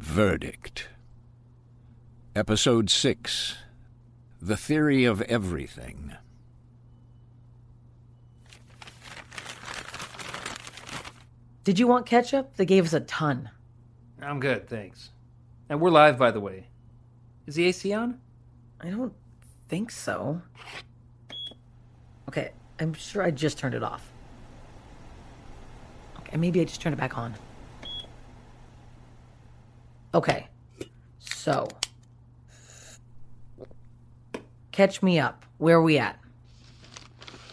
Verdict. Episode 6 The Theory of Everything. Did you want ketchup? They gave us a ton. I'm good, thanks. And we're live, by the way. Is the AC on? I don't think so. Okay, I'm sure I just turned it off. Okay, maybe I just turned it back on. Okay, so. Catch me up. Where are we at?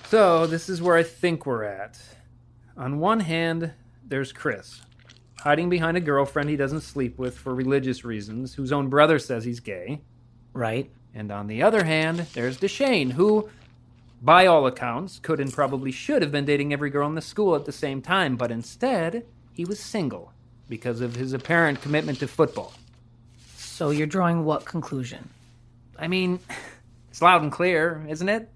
So, this is where I think we're at. On one hand, there's Chris, hiding behind a girlfriend he doesn't sleep with for religious reasons, whose own brother says he's gay. Right? And on the other hand, there's Deshane, who, by all accounts, could and probably should have been dating every girl in the school at the same time, but instead, he was single because of his apparent commitment to football. So you're drawing what conclusion? I mean, it's loud and clear, isn't it?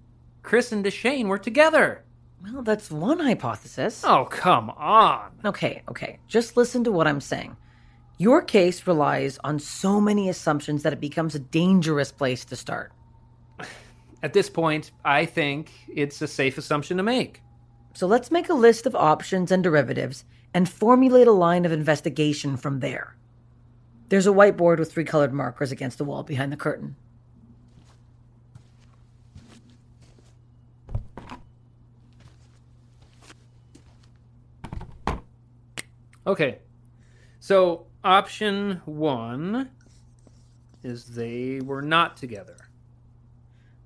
Chris and Deshane were together. Well, that's one hypothesis. Oh, come on. Okay, okay. Just listen to what I'm saying. Your case relies on so many assumptions that it becomes a dangerous place to start. At this point, I think it's a safe assumption to make. So let's make a list of options and derivatives and formulate a line of investigation from there. There's a whiteboard with three colored markers against the wall behind the curtain. Okay. So, option one is they were not together.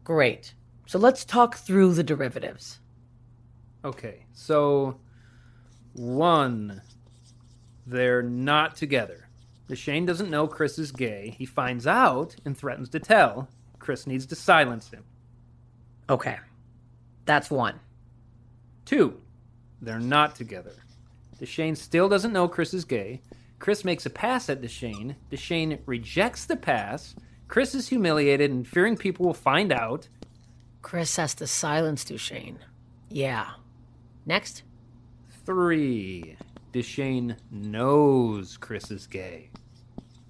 Great. So let's talk through the derivatives. Okay. So, one, they're not together. Deshane doesn't know Chris is gay. He finds out and threatens to tell. Chris needs to silence him. Okay. That's one. Two, they're not together. Deshane still doesn't know Chris is gay. Chris makes a pass at Deshane. Deshane rejects the pass. Chris is humiliated and fearing people will find out. Chris has to silence Deshane. Yeah. Next. Three, Deshane knows Chris is gay.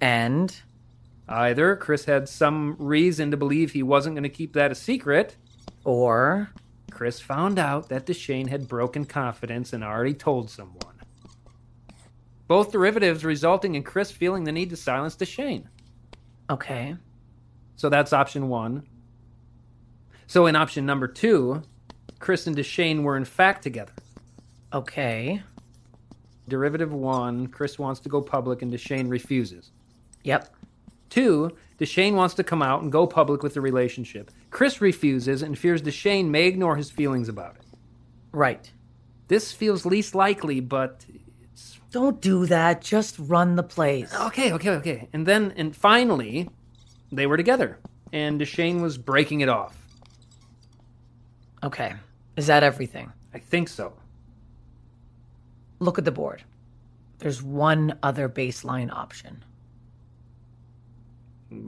And Either Chris had some reason to believe he wasn't going to keep that a secret, or Chris found out that Deshane had broken confidence and already told someone. Both derivatives resulting in Chris feeling the need to silence Deshane. okay. So that's option one. So in option number two, Chris and Deshane were in fact together. Okay. Derivative one, Chris wants to go public and Deshane refuses. Yep. Two, Deshane wants to come out and go public with the relationship. Chris refuses and fears Deshane may ignore his feelings about it. Right. This feels least likely, but it's Don't do that. Just run the plays. okay, okay, okay. And then, and finally, they were together, and Deshane was breaking it off. Okay. Is that everything? I think so. Look at the board. There's one other baseline option.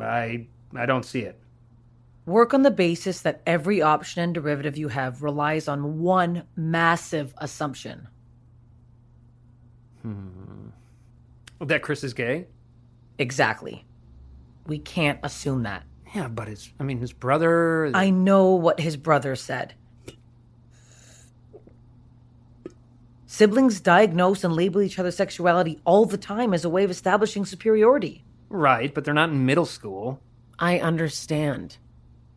I I don't see it. Work on the basis that every option and derivative you have relies on one massive assumption. Hmm. That Chris is gay? Exactly. We can't assume that. Yeah, but his I mean his brother I know what his brother said. Siblings diagnose and label each other's sexuality all the time as a way of establishing superiority. Right, but they're not in middle school. I understand.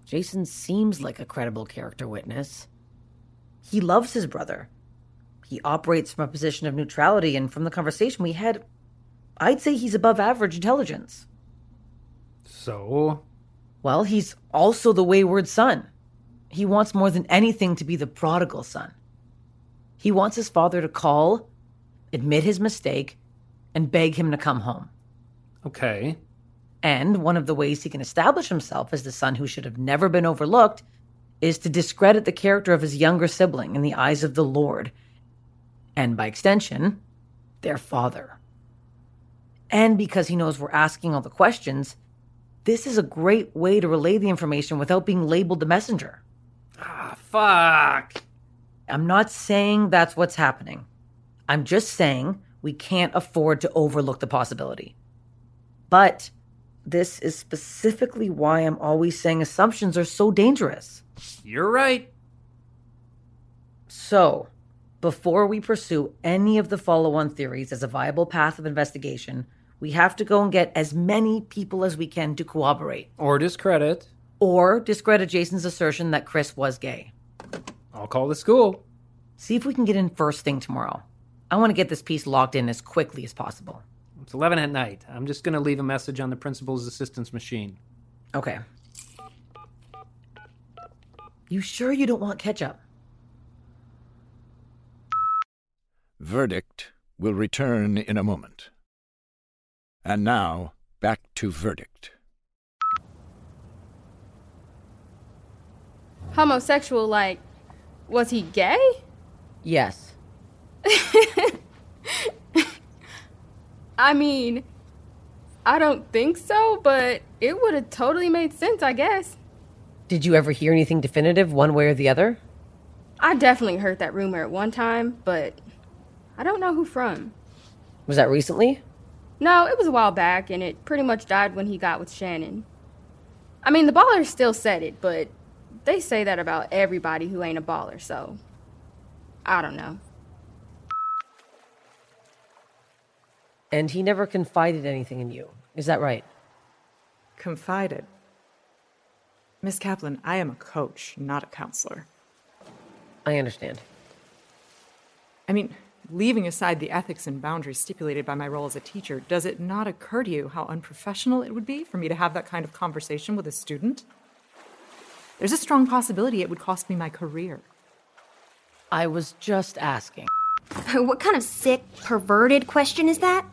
Jason seems like a credible character witness. He loves his brother. He operates from a position of neutrality, and from the conversation we had, I'd say he's above average intelligence. So Well, he's also the wayward son. He wants more than anything to be the prodigal son. He wants his father to call, admit his mistake, and beg him to come home. okay. And one of the ways he can establish himself as the son who should have never been overlooked is to discredit the character of his younger sibling in the eyes of the Lord, and by extension, their father. And because he knows we're asking all the questions, this is a great way to relay the information without being labeled the messenger. Ah, fuck. I'm not saying that's what's happening. I'm just saying we can't afford to overlook the possibility. But this is specifically why I'm always saying assumptions are so dangerous. You're right. So, before we pursue any of the follow on theories as a viable path of investigation, we have to go and get as many people as we can to corroborate Or discredit. or discredit Jason's assertion that Chris was gay. I'll call the school. See if we can get in first thing tomorrow. I want to get this piece locked in as quickly as possible. It's 11 at night. I'm just going to leave a message on the principal's assistance machine. Okay. You sure you don't want ketchup? Verdict will return in a moment. And now, back to verdict. Homosexual, like, was he gay? Yes. I mean, I don't think so, but it would have totally made sense, I guess. Did you ever hear anything definitive, one way or the other? I definitely heard that rumor at one time, but I don't know who from. Was that recently? No, it was a while back, and it pretty much died when he got with Shannon. I mean, the ballers still said it, but they say that about everybody who ain't a baller, so I don't know. And he never confided anything in you. Is that right? Confided. Miss Kaplan, I am a coach, not a counselor. I understand. I mean, leaving aside the ethics and boundaries stipulated by my role as a teacher, does it not occur to you how unprofessional it would be for me to have that kind of conversation with a student? There's a strong possibility it would cost me my career. I was just asking. What kind of sick, perverted question is that?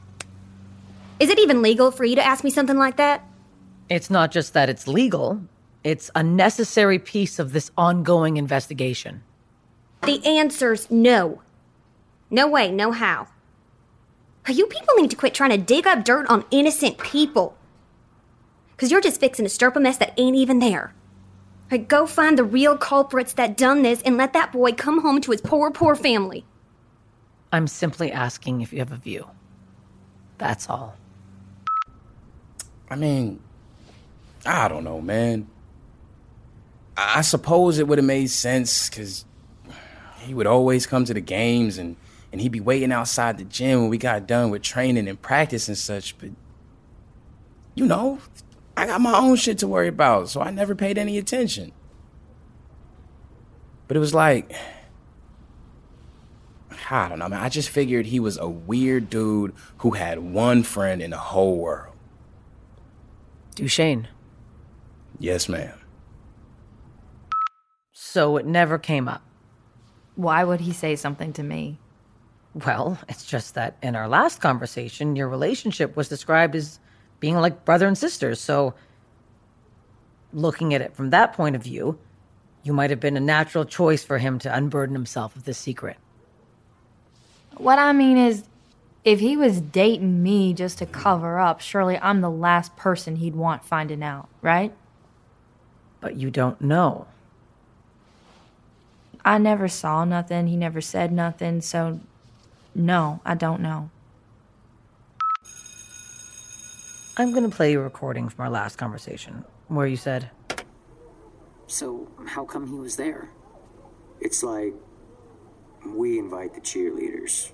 Is it even legal for you to ask me something like that? It's not just that it's legal, it's a necessary piece of this ongoing investigation. The answer's no. No way, no how. You people need to quit trying to dig up dirt on innocent people. Because you're just fixing to stir up a mess that ain't even there. Like, go find the real culprits that done this and let that boy come home to his poor, poor family. I'm simply asking if you have a view. That's all. I mean, I don't know, man. I I suppose it would have made sense because he would always come to the games and, and he'd be waiting outside the gym when we got done with training and practice and such. But, you know, I got my own shit to worry about, so I never paid any attention. But it was like, I don't know, man. I just figured he was a weird dude who had one friend in the whole world. Deshane. Yes, ma'am. So it never came up. Why would he say something to me? Well, it's just that in our last conversation, your relationship was described as being like brother and sister. So, looking at it from that point of view, you might have been a natural choice for him to unburden himself of this secret. What I mean is, if he was dating me just to cover up, surely I'm the last person he'd want finding out, right? But you don't know. I never saw nothing. He never said nothing. So, no, I don't know. I'm going to play a recording from our last conversation where you said, So, how come he was there? It's like we invite the cheerleaders.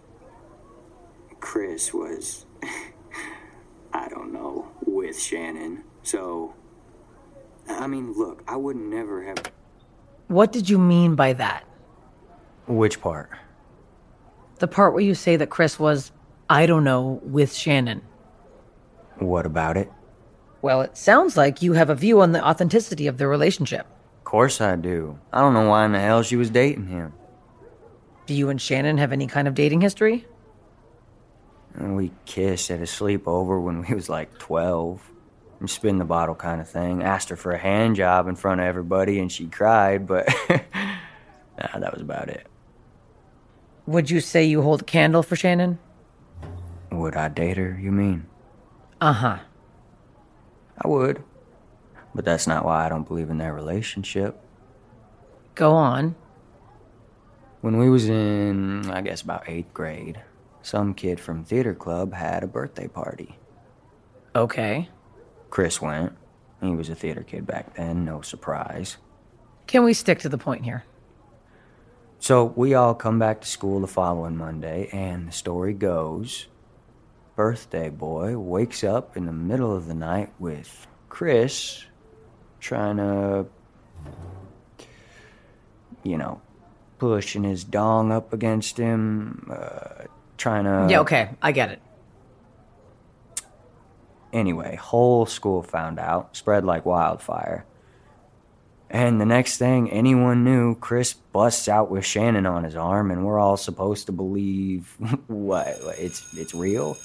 Chris was, I don't know, with Shannon. So, I mean, look, I would never have. What did you mean by that? Which part? The part where you say that Chris was, I don't know, with Shannon. What about it? Well, it sounds like you have a view on the authenticity of their relationship. Of course I do. I don't know why in the hell she was dating him. Do you and Shannon have any kind of dating history? We kissed at a sleepover when we was like 12. Spin the bottle kind of thing. Asked her for a hand job in front of everybody and she cried, but nah, that was about it. Would you say you hold a candle for Shannon? Would I date her, you mean? Uh huh. I would. But that's not why I don't believe in their relationship. Go on. When we was in, I guess, about eighth grade, some kid from theater club had a birthday party. Okay. Chris went. He was a theater kid back then, no surprise. Can we stick to the point here? So we all come back to school the following Monday, and the story goes Birthday boy wakes up in the middle of the night with Chris trying to, you know, pushing his dong up against him, uh, trying to. yeah, okay. I get it. Anyway, whole school found out, spread like wildfire. And the next thing anyone knew, Chris busts out with Shannon on his arm, and we're all supposed to believe what? It's it's real.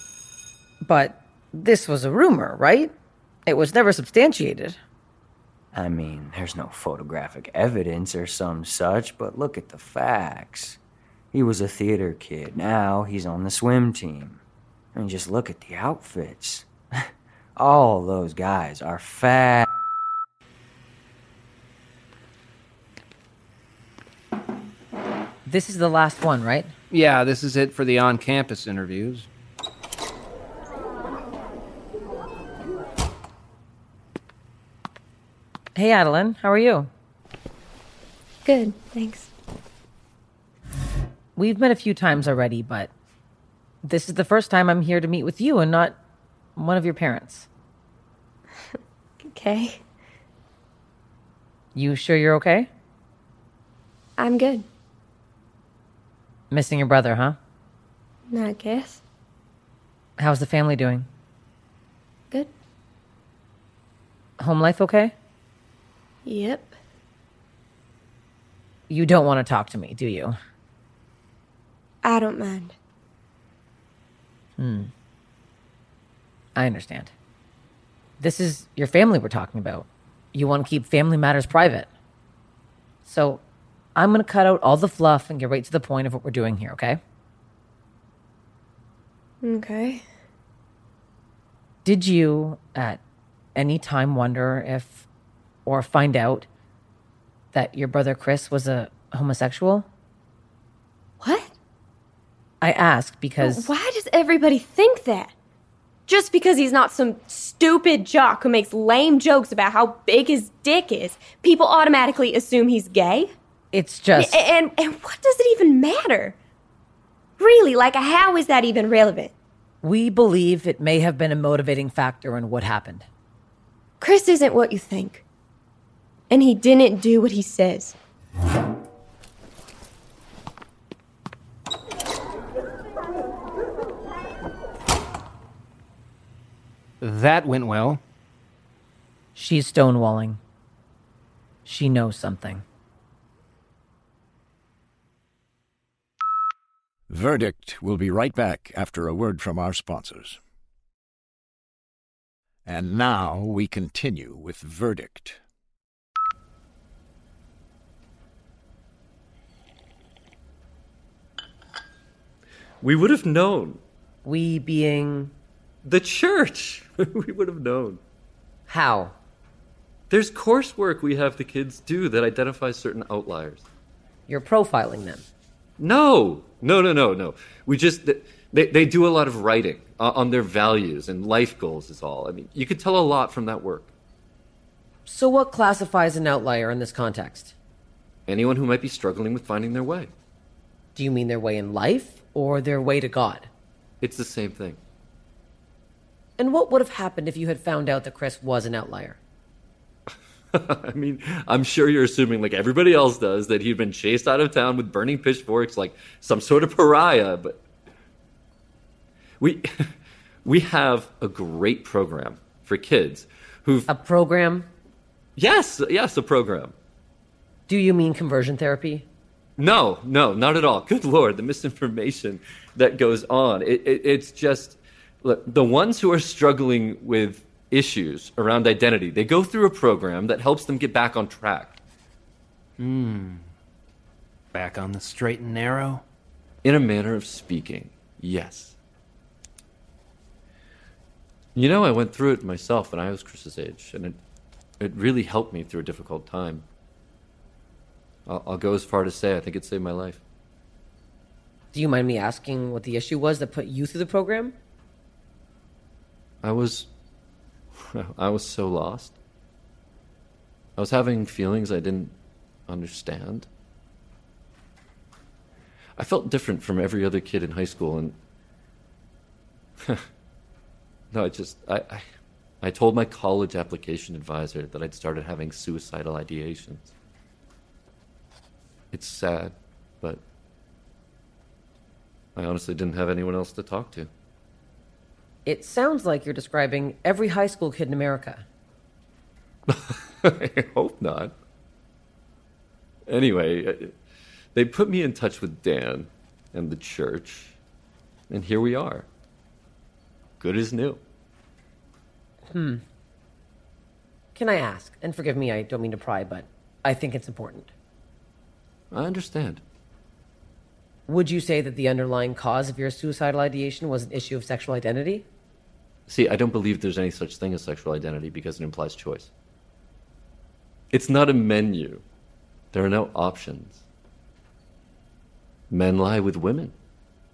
But this was a rumor, right? It was never substantiated. I mean, there's no photographic evidence or some such, but look at the facts. He was a theater kid. Now he's on the swim team. And just look at the outfits. All those guys are fat. This is the last one, right? Yeah, this is it for the on campus interviews. Hey, Addilyn, how are you? Good, thanks. We've met a few times already, but this is the first time I'm here to meet with you and not one of your parents. Okay. You sure you're okay? I'm good. Missing your brother, huh? I guess. How's the family doing? Good. Home life okay? Yep. You don't want to talk to me, do you? I don't mind. Hmm. I understand. This is your family we're talking about. You want to keep family matters private. So I'm going to cut out all the fluff and get right to the point of what we're doing here, okay? Okay. Did you at any time wonder if or find out that your brother Chris was a homosexual? What? I ask because Why does everybody think that? Just because he's not some stupid jock who makes lame jokes about how big his dick is, people automatically assume he's gay? it's just A- And, and what does it even matter? Really, like, how is that even relevant? we believe it may have been a motivating factor in what happened. Chris isn't what you think. And he didn't do what he says. That went well. She's stonewalling. She knows something. Verdict will be right back after a word from our sponsors. And now we continue with Verdict. We would have known. We being The church. we would have known. how? There's coursework we have the kids do that identifies certain outliers. You're profiling them. No, no, no, no, no. We just they they do a lot of writing uh, on their values and life goals. Is all. I mean, you could tell a lot from that work. So what classifies an outlier in this context? Anyone who might be struggling with finding their way. Do you mean their way in life or their way to God? It's the same thing. And what would have happened if you had found out that Chris was an outlier? I mean, I'm sure you're assuming, like everybody else does, that he'd been chased out of town with burning pitchforks, like some sort of pariah. But we we have a great program for kids who've A program? yes, yes, a program. Do you mean conversion therapy? No, no, not at all. Good lord, the misinformation that goes on. It, it, it's just look, the ones who are struggling with issues around identity. They go through a program that helps them get back on track. Hmm. Back on the straight and narrow? In a manner of speaking, yes. You know, I went through it myself when I was Chris's age, and it, it really helped me through a difficult time. I'll, I'll go as far to say I think it saved my life. Do you mind me asking what the issue was that put you through the program? I was I was so lost. I was having feelings I didn't understand. I felt different from every other kid in high school, and no, I just I, I I told my college application advisor that I'd started having suicidal ideations. It's sad, but I honestly didn't have anyone else to talk to. It sounds like you're describing every high school kid in America. I hope not. Anyway, uh, they put me in touch with Dan and the church, and here we are. Good as new. Hmm. Can I ask? And forgive me, I don't mean to pry, but I think it's important. I understand. Would you say that the underlying cause of your suicidal ideation was an issue of sexual identity? See, I don't believe there's any such thing as sexual identity because it implies choice. It's not a menu. There are no options. Men lie with women.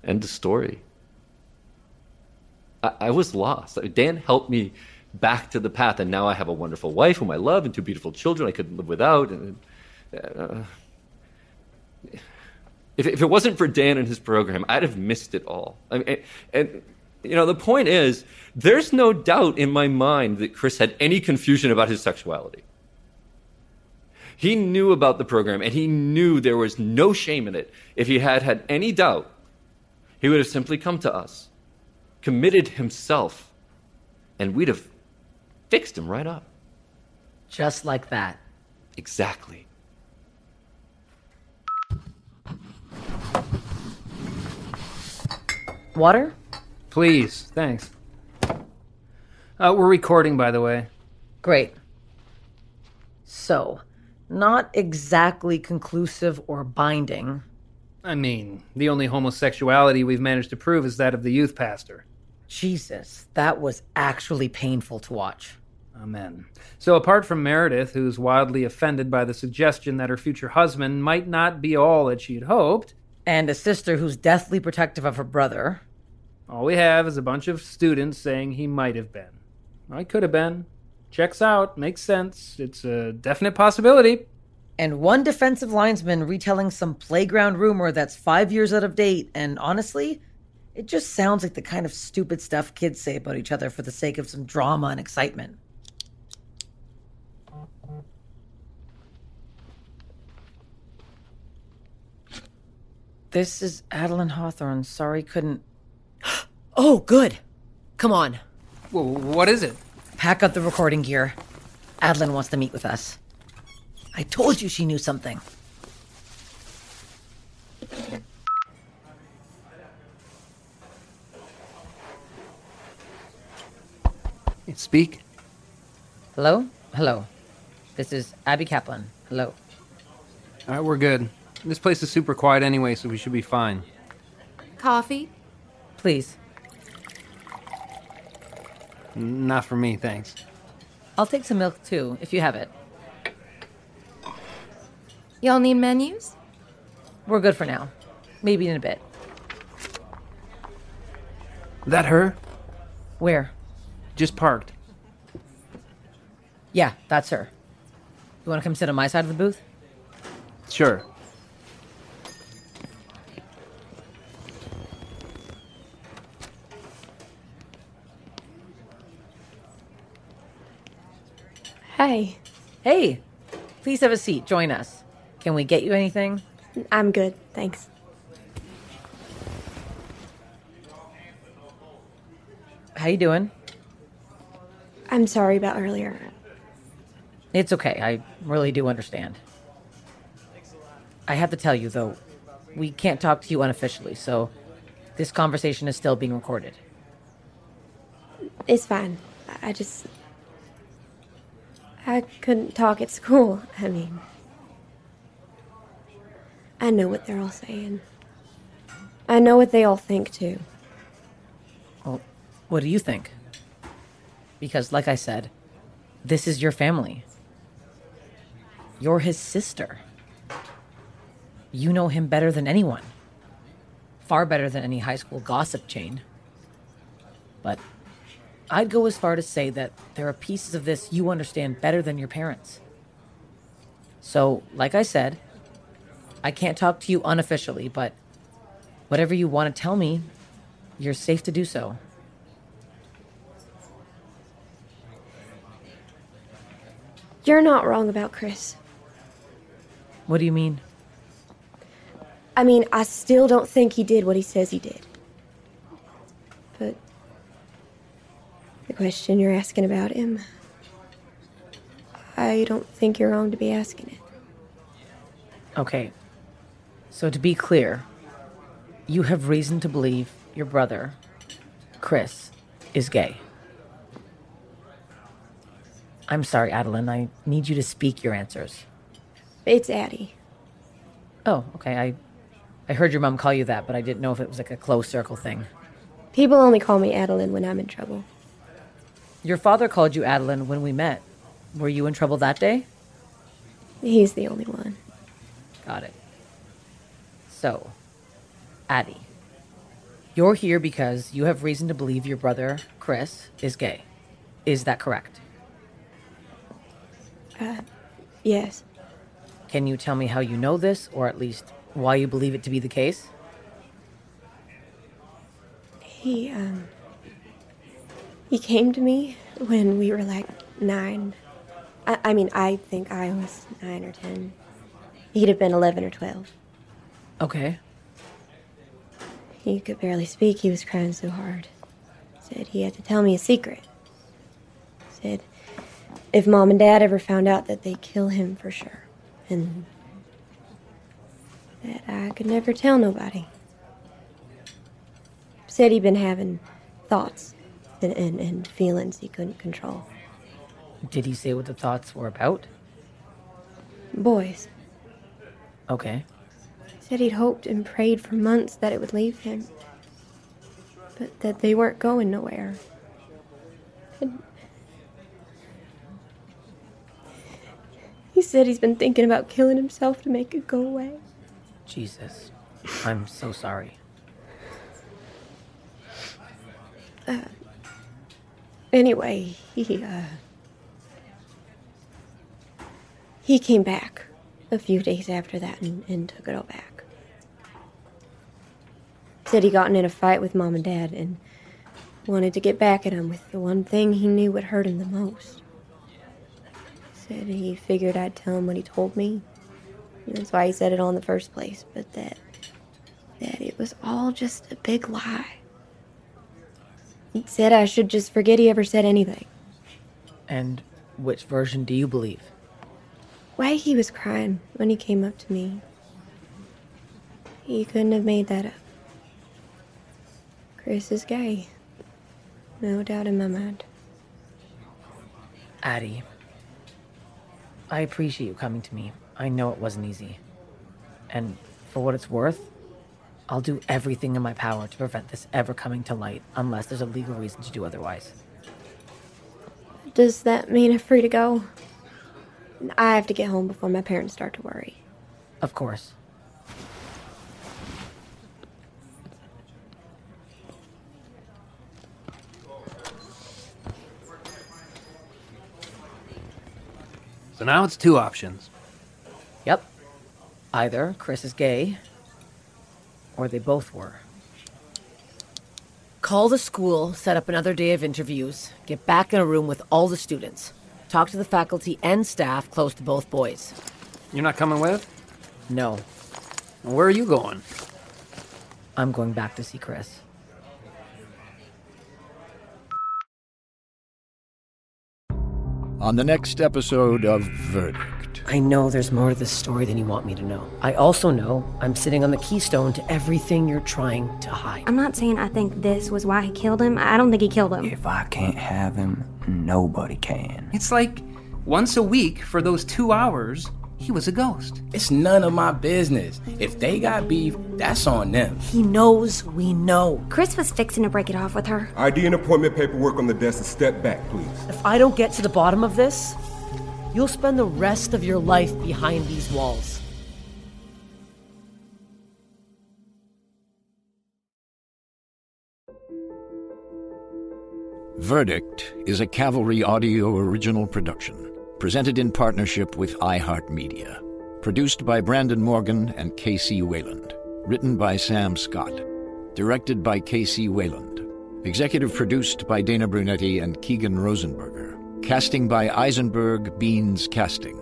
End of story. I, I was lost. Dan helped me back to the path, and now I have a wonderful wife whom I love and two beautiful children I couldn't live without. And, uh, if, if it wasn't for Dan and his program, I'd have missed it all. I mean, and, and you know, the point is, there's no doubt in my mind that Chris had any confusion about his sexuality. He knew about the program and he knew there was no shame in it. If he had had any doubt, he would have simply come to us, committed himself, and we'd have fixed him right up. Just like that. Exactly. Water? Please, thanks. Uh, we're recording, by the way. Great. So, not exactly conclusive or binding. I mean, the only homosexuality we've managed to prove is that of the youth pastor. Jesus, that was actually painful to watch. Amen. So, apart from Meredith, who's wildly offended by the suggestion that her future husband might not be all that she'd hoped, and a sister who's deathly protective of her brother, all we have is a bunch of students saying he might have been. I could have been. Checks out, makes sense. It's a definite possibility. And one defensive linesman retelling some playground rumor that's five years out of date, and honestly, it just sounds like the kind of stupid stuff kids say about each other for the sake of some drama and excitement. This is Addilyn Hawthorne. Sorry, couldn't. oh, good. Come on. Well, what is it? Pack up the recording gear. Addilyn wants to meet with us. I told you she knew something. Speak. Hello? Hello. This is Abi Kaplan. Hello. All right, we're good. This place is super quiet anyway, so we should be fine. Coffee? Please. Not for me, thanks. I'll take some milk too, if you have it. Y'all need menus? We're good for now. Maybe in a bit. That her? Where? Just parked. Yeah, that's her. You want to come sit on my side of the booth? Sure. Hey. Hey. Please have a seat. Join us. Can we get you anything? I'm good, thanks. How you doing? I'm sorry about earlier. It's okay. I really do understand. I have to tell you though, we can't talk to you unofficially, so this conversation is still being recorded. It's fine. I just. I couldn't talk at school. I mean. I know what they're all saying. I know what they all think too. Well, what do you think? Because, like I said, this is your family. You're his sister. You know him better than anyone. Far better than any high school gossip chain. But I'd go as far to say that there are pieces of this you understand better than your parents. So, like I said, I can't talk to you unofficially, but whatever you want to tell me, you're safe to do so. You're not wrong about Chris. What do you mean? I mean, I still don't think he did what he says he did. The question you're asking about him, I don't think you're wrong to be asking it. Okay. So, to be clear, you have reason to believe your brother, Chris, is gay. I'm sorry, Addilyn. I need you to speak your answers. It's Addie. Oh, okay. I, I heard your mom call you that, but I didn't know if it was like a close circle thing. People only call me Addilyn when I'm in trouble. Your father called you Addilyn when we met. Were you in trouble that day? He's the only one. Got it. So, Addie, you're here because you have reason to believe your brother, Chris, is gay. Is that correct? Uh, yes. Can you tell me how you know this, or at least why you believe it to be the case? He, um. He came to me when we were like nine. I, I mean, I think I was nine or ten. He'd have been 11 or 12. Okay. He could barely speak. He was crying so hard. Said he had to tell me a secret. Said if mom and dad ever found out that they'd kill him for sure. And that I could never tell nobody. Said he'd been having thoughts and, and, and feelings he couldn't control. Did he say what the thoughts were about? Boys. Okay. He Said he'd hoped and prayed for months that it would leave him, but that they weren't going nowhere. And he said he's been thinking about killing himself to make it go away. Jesus. I'm so sorry. Uh, anyway, he, uh. He came back a few days after that and, and took it all back. Said he gotten in a fight with mom and dad and wanted to get back at him with the one thing he knew would hurt him the most. Said he figured I'd tell him what he told me. That's why he said it all in the first place, but that that it was all just a big lie. He said I should just forget he ever said anything. And which version do you believe? Why he was crying when he came up to me. He couldn't have made that up. Chris is gay. No doubt in my mind. Addie, I appreciate you coming to me. I know it wasn't easy. And for what it's worth, I'll do everything in my power to prevent this ever coming to light unless there's a legal reason to do otherwise. Does that mean I'm free to go? I have to get home before my parents start to worry. Of course. So now it's two options. Yep. Either Chris is gay, or they both were. Call the school, set up another day of interviews, get back in a room with all the students, talk to the faculty and staff close to both boys. You're not coming with? No. Where are you going? I'm going back to see Chris. On the next episode of Verdict. I know there's more to this story than you want me to know. I also know I'm sitting on the keystone to everything you're trying to hide. I'm not saying I think this was why he killed him. I don't think he killed him. If I can't have him, nobody can. It's like once a week for those two hours, he was a ghost. It's none of my business. If they got beef, that's on them. He knows we know. Chris was fixing to break it off with her. ID and appointment paperwork on the desk and step back, please. If I don't get to the bottom of this, you'll spend the rest of your life behind these walls. Verdict is a Cavalry Audio original production, presented in partnership with iHeartMedia. Produced by Brandon Morgan and Casey Wayland. Written by Sam Scott. Directed by Casey Wayland. Executive produced by Dana Brunetti and Keegan Rosenberger. Casting by Eisenberg Beans Casting.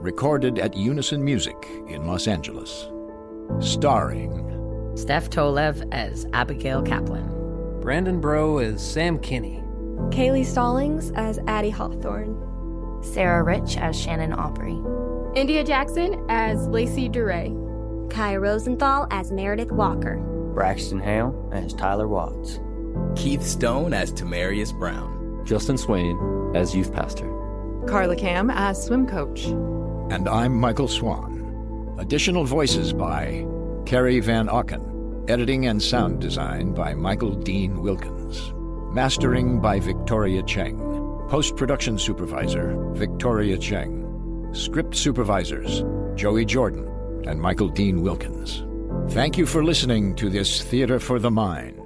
Recorded at Unison Music in Los Angeles. Starring Steph Tolev as Abigail Kaplan. Brandon Bro as Sam Kinney. Kaylee Stallings as Addie Hawthorne. Sarah Rich as Shannon Aubrey. India Jackson as Lacey DeRay. Kaya Rosenthal as Meredith Walker. Braxton Hale as Tyler Watts. Keith Stone as Tamarius Brown. Justin Swain as youth pastor. Carla Cam as swim coach. And I'm Michael Swan. Additional voices by Carrie Van Auken. Editing and sound design by Michael Dean Wilkins. Mastering by Victoria Cheng. Post production supervisor Victoria Cheng. Script supervisors Joey Jordan and Michael Dean Wilkins. Thank you for listening to this Theater for the Mind.